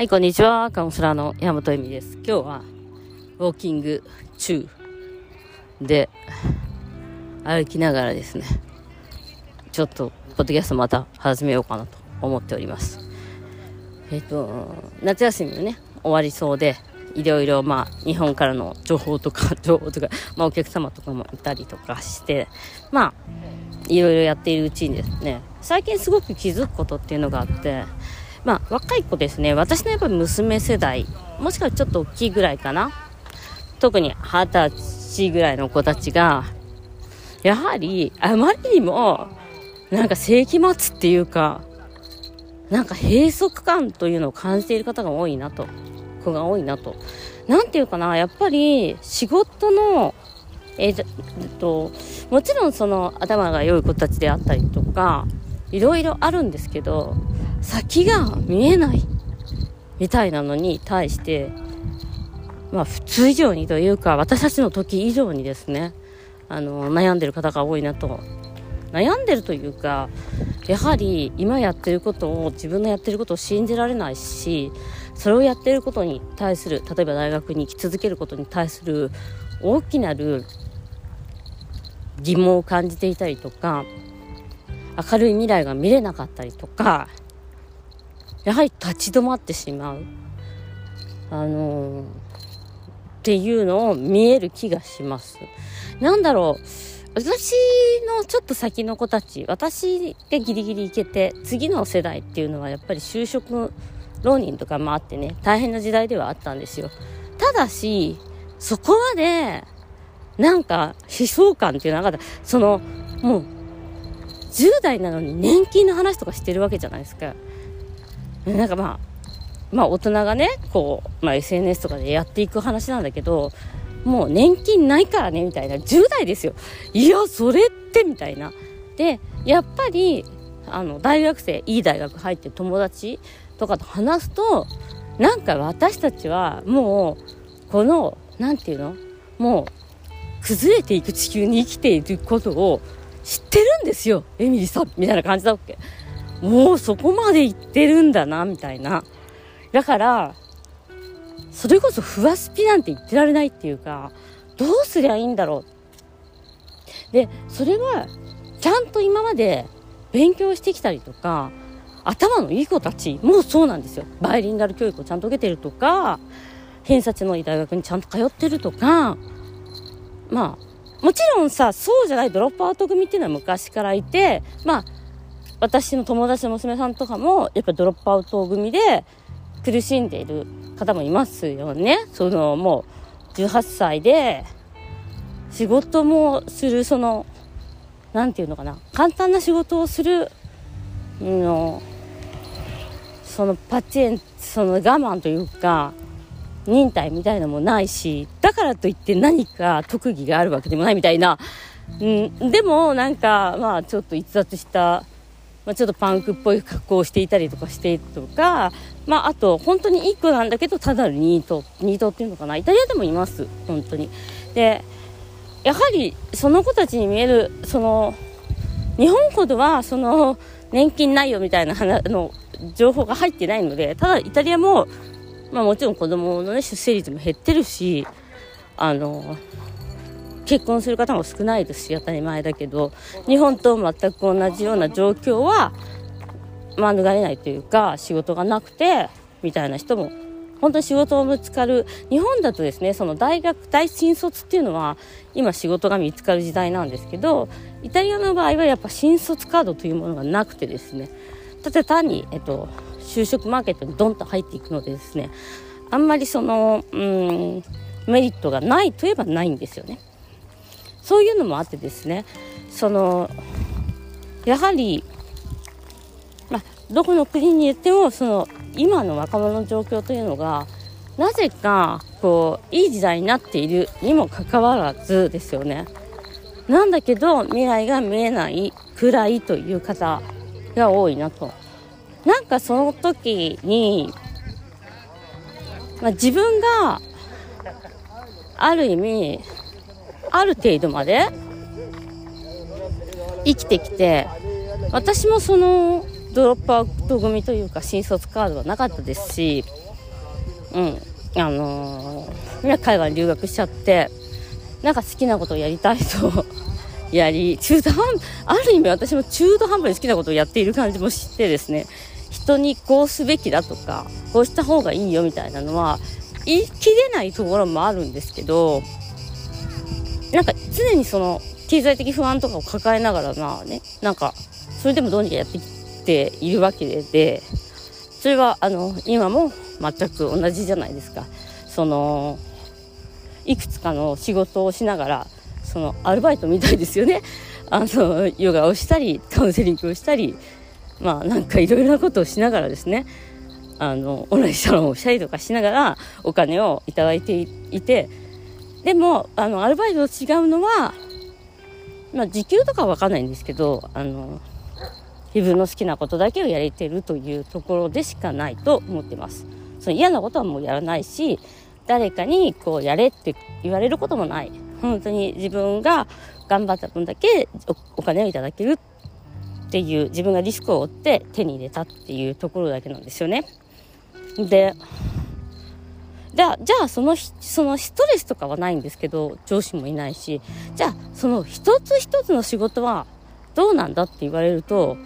はい、こんにちは。カウンセラーの山本恵美です。今日は、ウォーキング中で、歩きながらですね、ちょっと、ポッドキャストまた始めようかなと思っております。えっ、と、夏休みもね、終わりそうで、いろいろ、まあ、日本からの情報とか、情報とか、まあ、お客様とかもいたりとかして、まあ、いろいろやっているうちにですね、最近すごく気づくことっていうのがあって、まあ、若い子ですね、私のやっぱり娘世代、もしくはちょっと大きいぐらいかな。特に二十歳ぐらいの子たちが、やはり、あまりにも、なんか世紀末っていうか、なんか閉塞感というのを感じている方が多いなと、子が多いなと。なんていうかな、やっぱり仕事の、えー、えっと、もちろんその頭が良い子たちであったりとか、いろいろあるんですけど、先が見えないみたいなのに対して、まあ普通以上にというか、私たちの時以上にですね、あの、悩んでる方が多いなと。悩んでるというか、やはり今やってることを、自分のやってることを信じられないし、それをやってることに対する、例えば大学に行き続けることに対する大きなる疑問を感じていたりとか、明るい未来が見れなかったりとか、やはり立ち止まってしまう。あのー、っていうのを見える気がします。なんだろう。私のちょっと先の子たち、私がギリギリ行けて、次の世代っていうのはやっぱり就職浪人とかもあってね、大変な時代ではあったんですよ。ただし、そこまで、なんか、悲壮感っていうのはなかった。その、もう、10代なのに年金の話とかしてるわけじゃないですか。なんかまあ、まあ大人がね、こう、まあ SNS とかでやっていく話なんだけど、もう年金ないからね、みたいな。10代ですよ。いや、それって、みたいな。で、やっぱり、あの、大学生、いい大学入って友達とかと話すと、なんか私たちはもう、この、なんていうの？もう、崩れていく地球に生きていることを知ってるんですよ。エミリーさん、みたいな感じだっけ？もうそこまで行ってるんだな、みたいな。だから、それこそふわスピなんて言ってられないっていうか、どうすりゃいいんだろう。で、それは、ちゃんと今まで勉強してきたりとか、頭のいい子たちもそうなんですよ。バイリンガル教育をちゃんと受けてるとか、偏差値のいい大学にちゃんと通ってるとか、まあ、もちろんさ、そうじゃないドロップアウト組っていうのは昔からいて、まあ、私の友達の娘さんとかも、やっぱドロップアウト組で苦しんでいる方もいますよね。その、もう、18歳で、仕事もする、その、なんていうのかな、簡単な仕事をする、の、そのパチン、その我慢というか、忍耐みたいなのもないし、だからといって何か特技があるわけでもないみたいな、うん、でもなんか、まあちょっと逸脱したまあ、ちょっとパンクっぽい格好をしていたりとかしてとか、まあ、あと本当に1個なんだけどただのニートニートっていうのかな。イタリアでもいます。本当に。でやはりその子たちに見えるその日本ほどはその年金ないよみたいな話の情報が入ってないのでただイタリアも、まあ、もちろん子供のね出生率も減ってるしあの結婚する方も少ないですし当たり前だけど日本と全く同じような状況は免れないというか仕事がなくてみたいな人も本当に仕事を見つかる日本だとですねその大学大新卒っていうのは今仕事が見つかる時代なんですけどイタリアの場合はやっぱ新卒カードというものがなくてですねただ単に、えっと、就職マーケットにドンと入っていくのでですねあんまりそのうんメリットがないといえばないんですよね。そういうのもあってですねそのやはり、まあ、どこの国に行ってもその今の若者の状況というのがなぜかこういい時代になっているにもかかわらずですよね。なんだけど未来が見えない暗いという方が多いなと。なんかその時に、まあ、自分がある意味ある程度まで生きてきて私もそのドロップアウト組というか新卒カードはなかったですしうんあのー、海外に留学しちゃってなんか好きなことをやりたいと やり中途半ある意味私も中途半端に好きなことをやっている感じもしてですね人にこうすべきだとかこうした方がいいよみたいなのは言い切れないところもあるんですけどなんか常にその経済的不安とかを抱えながらなねなんかそれでもどうにかやってきているわけでそれはあの今も全く同じじゃないですか。そのいくつかの仕事をしながらそのアルバイトみたいですよね。あのヨガをしたりカウンセリングをしたりまあなんかいろいろなことをしながらですねあの同じサロンをしたりとかしながらお金を頂いていてでもあのアルバイトと違うのは、まあ、時給とかは分かんないんですけどあの自分の好きなことだけをやれてるというところでしかないと思ってます。その嫌なことはもうやらないし誰かにこうやれって言われることもない本当に自分が頑張った分だけお金をいただけるっていう自分がリスクを負って手に入れたっていうところだけなんですよね。でじゃあじゃあそのそのストレスとかはないんですけど上司もいないしじゃあその一つ一つの仕事はどうなんだって言われると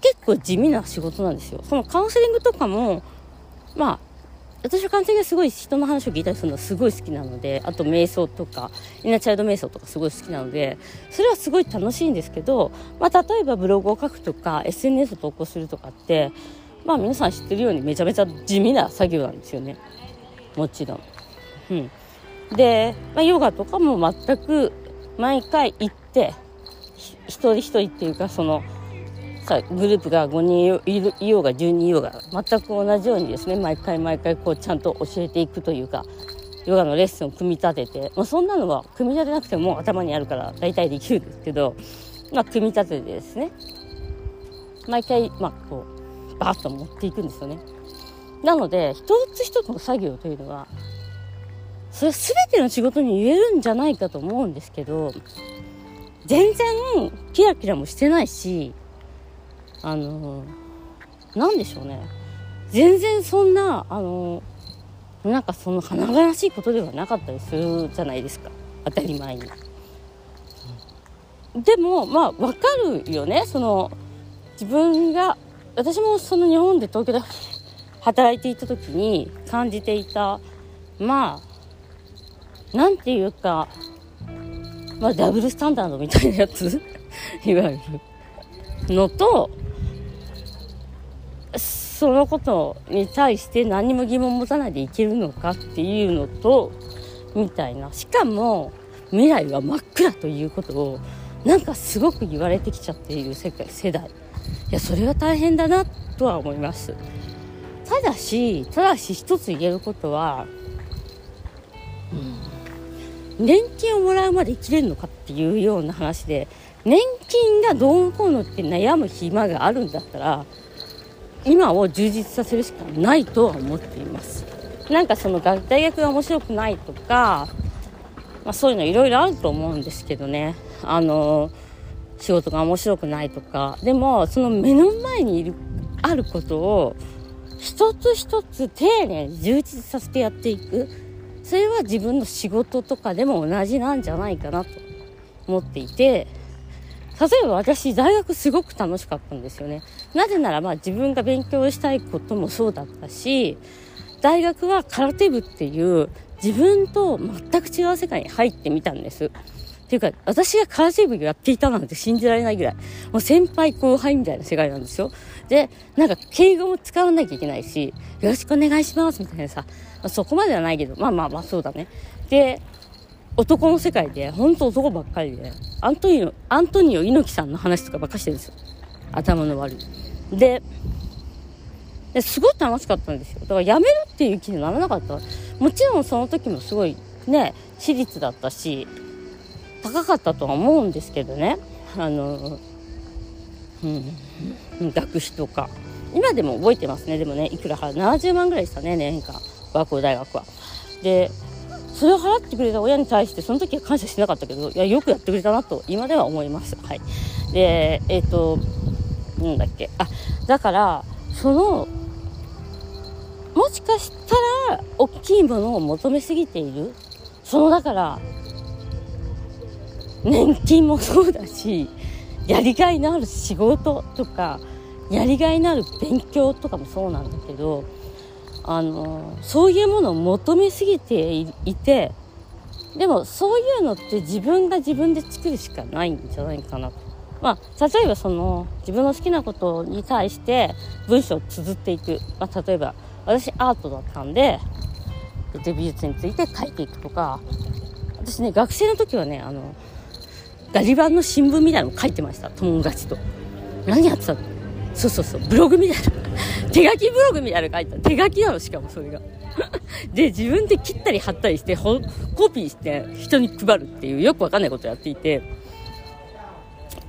結構地味な仕事なんですよ。そのカウンセリングとかもまあ私は完全にすごい人の話を聞いたりするのはすごい好きなのであと瞑想とかインナーチャイルド瞑想とかすごい好きなのでそれはすごい楽しいんですけど、まあ、例えばブログを書くとか SNS を投稿するとかってまあ皆さん知ってるようにめちゃめちゃ地味な作業なんですよねもちろん。うん、で、まあ、ヨガとかも全く毎回行って一人一人っていうかそのさグループが5人いようが10人いようが全く同じようにですね毎回毎回こうちゃんと教えていくというかヨガのレッスンを組み立てて、まあ、そんなのは組み立てなくても頭にあるから大体できるんですけど、まあ、組み立ててですね毎回まあこうバーッと持っていくんですよね。なので一つ一つの作業というのはそれ全ての仕事に言えるんじゃないかと思うんですけど全然キラキラもしてないしあの何でしょうね。全然そんなあのなんかその華々しいことではなかったりするじゃないですか。当たり前に。でもまあ分かるよね。その自分が私もその日本で東京で働いていた時に感じていたまあなんていうか、まあ、ダブルスタンダードみたいなやつ いわゆるのとそのことに対して何も疑問を持たないでいけるのかっていうのとみたいな。しかも未来は真っ暗ということをなんかすごく言われてきちゃっている世界世代。いやそれは大変だなとは思います。ただしただし一つ言えることは、うん、年金をもらうまで生きれるのかっていうような話で年金がどうのこうのって悩む暇があるんだったら今を充実させるしかないとは思っています。なんかその大学が面白くないとか、まあ、そういうのいろいろあると思うんですけどね。あの仕事が面白くないとか。でもその目の前にいるあることを一つ一つ丁寧に充実させてやっていく。それは自分の仕事とかでも同じなんじゃないかなと思っていて。例えば私大学すごく楽しかったんですよね。なぜならまあ自分が勉強したいこともそうだったし大学は空手部っていう自分と全く違う世界に入ってみたんです。ていうか私が空手部をやっていたなんて信じられないぐらいもう先輩後輩みたいな世界なんですよでなんか敬語も使わなきゃいけないしよろしくお願いしますみたいなさ、まあ、そこまではないけどまあまあまあそうだねで男の世界で、本当男ばっかりで、アントニオ、アントニオ猪木さんの話とかばっかしてるんですよ。頭の悪い。で、ですごい楽しかったんですよ。だから辞めるっていう気にならなかった。もちろんその時もすごいね、私立だったし、高かったとは思うんですけどね。あの、うん、学費とか。今でも覚えてますね。でもね、いくら払う ?70 万ぐらいでしたね、年間。学校大学は。で、それを払ってくれた親に対してその時は感謝してなかったけどいやよくやってくれたなと今では思いますはいでえっ、ー、となんだっけあだからそのもしかしたが大きいものを求めすぎているそのだから年金もそうだしやりがいのある仕事とかやりがいのある勉強とかもそうなんだけどあのそういうものを求めすぎていてでもそういうのって自分が自分で作るしかないんじゃないかなと。まあ、例えばその自分の好きなことに対して文章を綴っていく、まあ、例えば私アートだったんで美術について書いていくとか私ね学生の時はねあのガリ版の新聞みたいなの書いてました友達と。何やってたの？そうそうそう。ブログみたいな。手書きブログみたいなの書いてた。手書きなのしかもそれが。で自分で切ったり貼ったりしてコピーして人に配るっていうよくわかんないことをやっていて。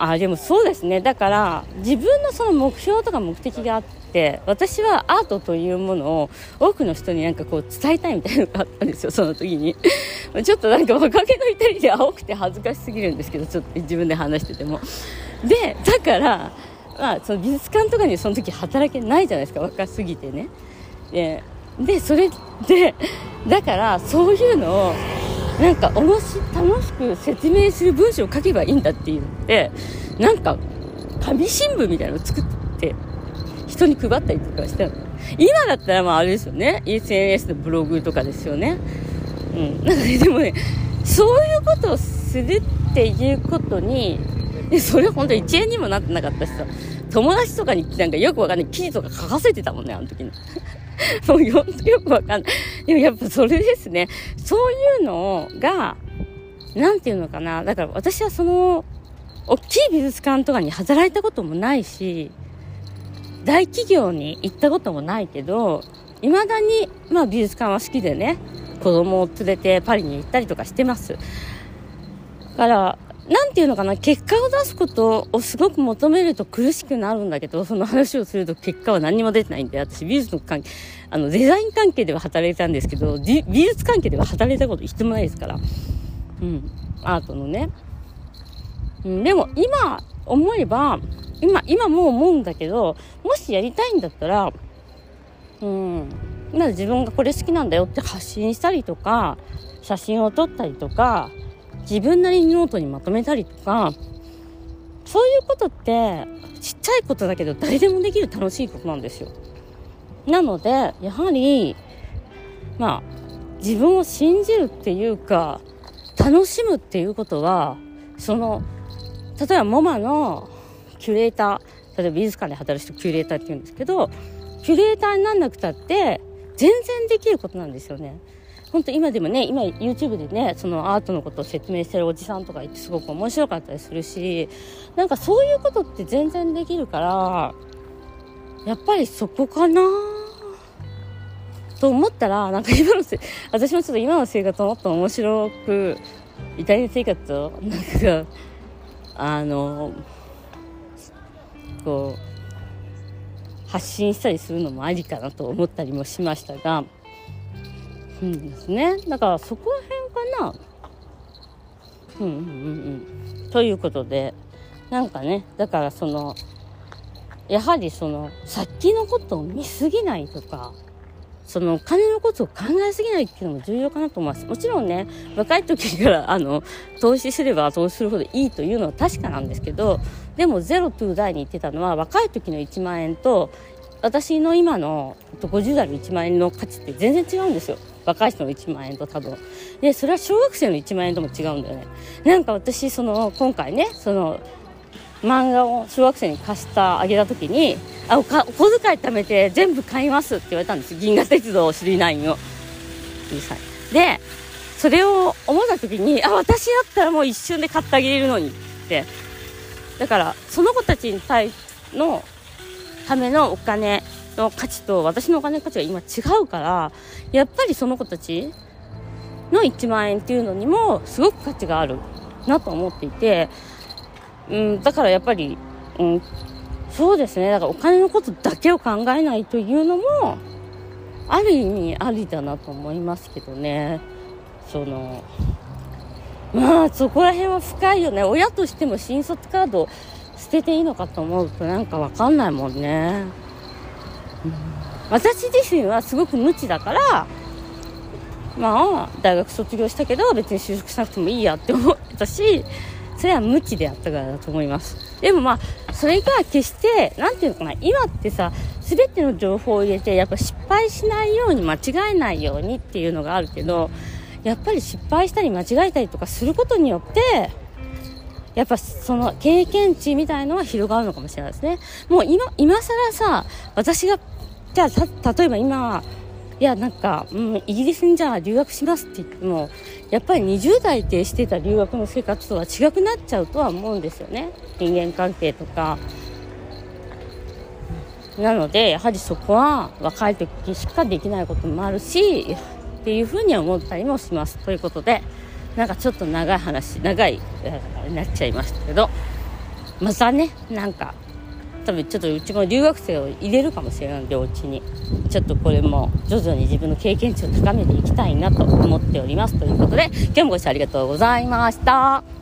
あでもそうですね。だから自分のその目標とか目的があって私はアートというものを多くの人になんかこう伝えたいみたいなのがあったんですよその時に。ちょっとなんか若気の至りで青くて恥ずかしすぎるんですけどちょっと自分で話してても。でだからまあその美術館とかにその時働けないじゃないですか若すぎてね。ででそれでだからそういうのをなんかおもし楽しく説明する文章を書けばいいんだって言ってなんか紙新聞みたいなのを作って人に配ったりとかしたの今だったらまああれですよね SNS のブログとかですよねうんなんかねでもねそういうことをするっていうことにそれ本当1円にもなってなかったしさ友達とかになんかよくわかんない記事とか書かせてたもんねあの時に もうよよくわかんない。でもやっぱそれですね。そういうのが、なんていうのかな。だから私はその、大きい美術館とかに働いたこともないし、大企業に行ったこともないけど、未だに、まあ美術館は好きでね、子供を連れてパリに行ったりとかしてます。だから、なんていうのかな、結果を出すことをすごく求めると苦しくなるんだけど、その話をすると結果は何も出てないんで、私美術の関係、あの、デザイン関係では働いたんですけど、美術関係では働いたこと一度もないですから。うん。アートのね。うん、でも今思えば、今、今も思うんだけど、もしやりたいんだったら、うん、ま自分がこれ好きなんだよって発信したりとか、写真を撮ったりとか、自分なりにノートにまとめたりとかそういうことってちっちゃいことだけど誰でもできる楽しいことなんですよ。なのでやはりまあ自分を信じるっていうか楽しむっていうことはその例えばモマのキュレーター例えば美術館で働く人キュレーターって言うんですけどキュレーターになんなくたって全然できることなんですよね。本当今でもね今 YouTube でねそのアートのことを説明してるおじさんとかいてすごく面白かったりするしなんかそういうことって全然できるからやっぱりそこかな。と思ったらなんか今のせ私もちょっと今の生活をもっと面白くイタリア生活をなんかあのこう発信したりするのもありかなと思ったりもしましたがうんですね。だからそこら辺かな。うんうんうんうん。ということでなんかねだからそのやはりその先のことを見すぎないとかそのお金のことを考えすぎないっていうのも重要かなと思います。もちろんね、若い時からあの投資すれば投資するほどいいというのは確かなんですけど、でもゼロトゥーダイに言ってたのは若い時の1万円と私の今の50代の1万円の価値って全然違うんですよ。若い人の1万円と多分。で、それは小学生の1万円とも違うんだよね。なんか私、その、今回ね、その、漫画を小学生に貸したあげた時にあおかお小遣い貯めて全部買いますって言われたんです。銀河鉄道9をでそれを思った時にあ私だったらもう一瞬で買ってあげれるのにって。だからその子たちに対のためのお金の価値と私のお金の価値が今違うからやっぱりその子たちの1万円っていうのにもすごく価値があるなと思っていて、うん、だからやっぱり、うん、そうですね。だからお金のことだけを考えないというのもある意味ありだなと思いますけどね。そのまあそこら辺は深いよね。親としても新卒カード捨てていいのかと思うとなんかわかんないもんね。私自身はすごく無知だからまあ大学卒業したけど別に就職しなくてもいいやって思ったしそれは無知であったからだと思います。でもまあそれが決して何て言うのかな今ってさ全ての情報を入れてやっぱ失敗しないように間違えないようにっていうのがあるけどやっぱり失敗したり間違えたりとかすることによってやっぱその経験値みたいのは広がるのかもしれないですね。もう今今更さ私がじゃあ例えば今いやなんか、うん、イギリスにじゃあ留学しますって言ってもやっぱり20代でしてた留学の生活とは違くなっちゃうとは思うんですよね。人間関係とか。なのでやはりそこは若い時しかできないこともあるしっていうふうに思ったりもします。ということでなんかちょっと長い話長いになっちゃいましたけど。またねなんか多分ちょっとうちも留学生を入れるかもしれないんでお家に。ちょっとこれも徐々に自分の経験値を高めていきたいなと思っております。ということで今日もご視聴ありがとうございました。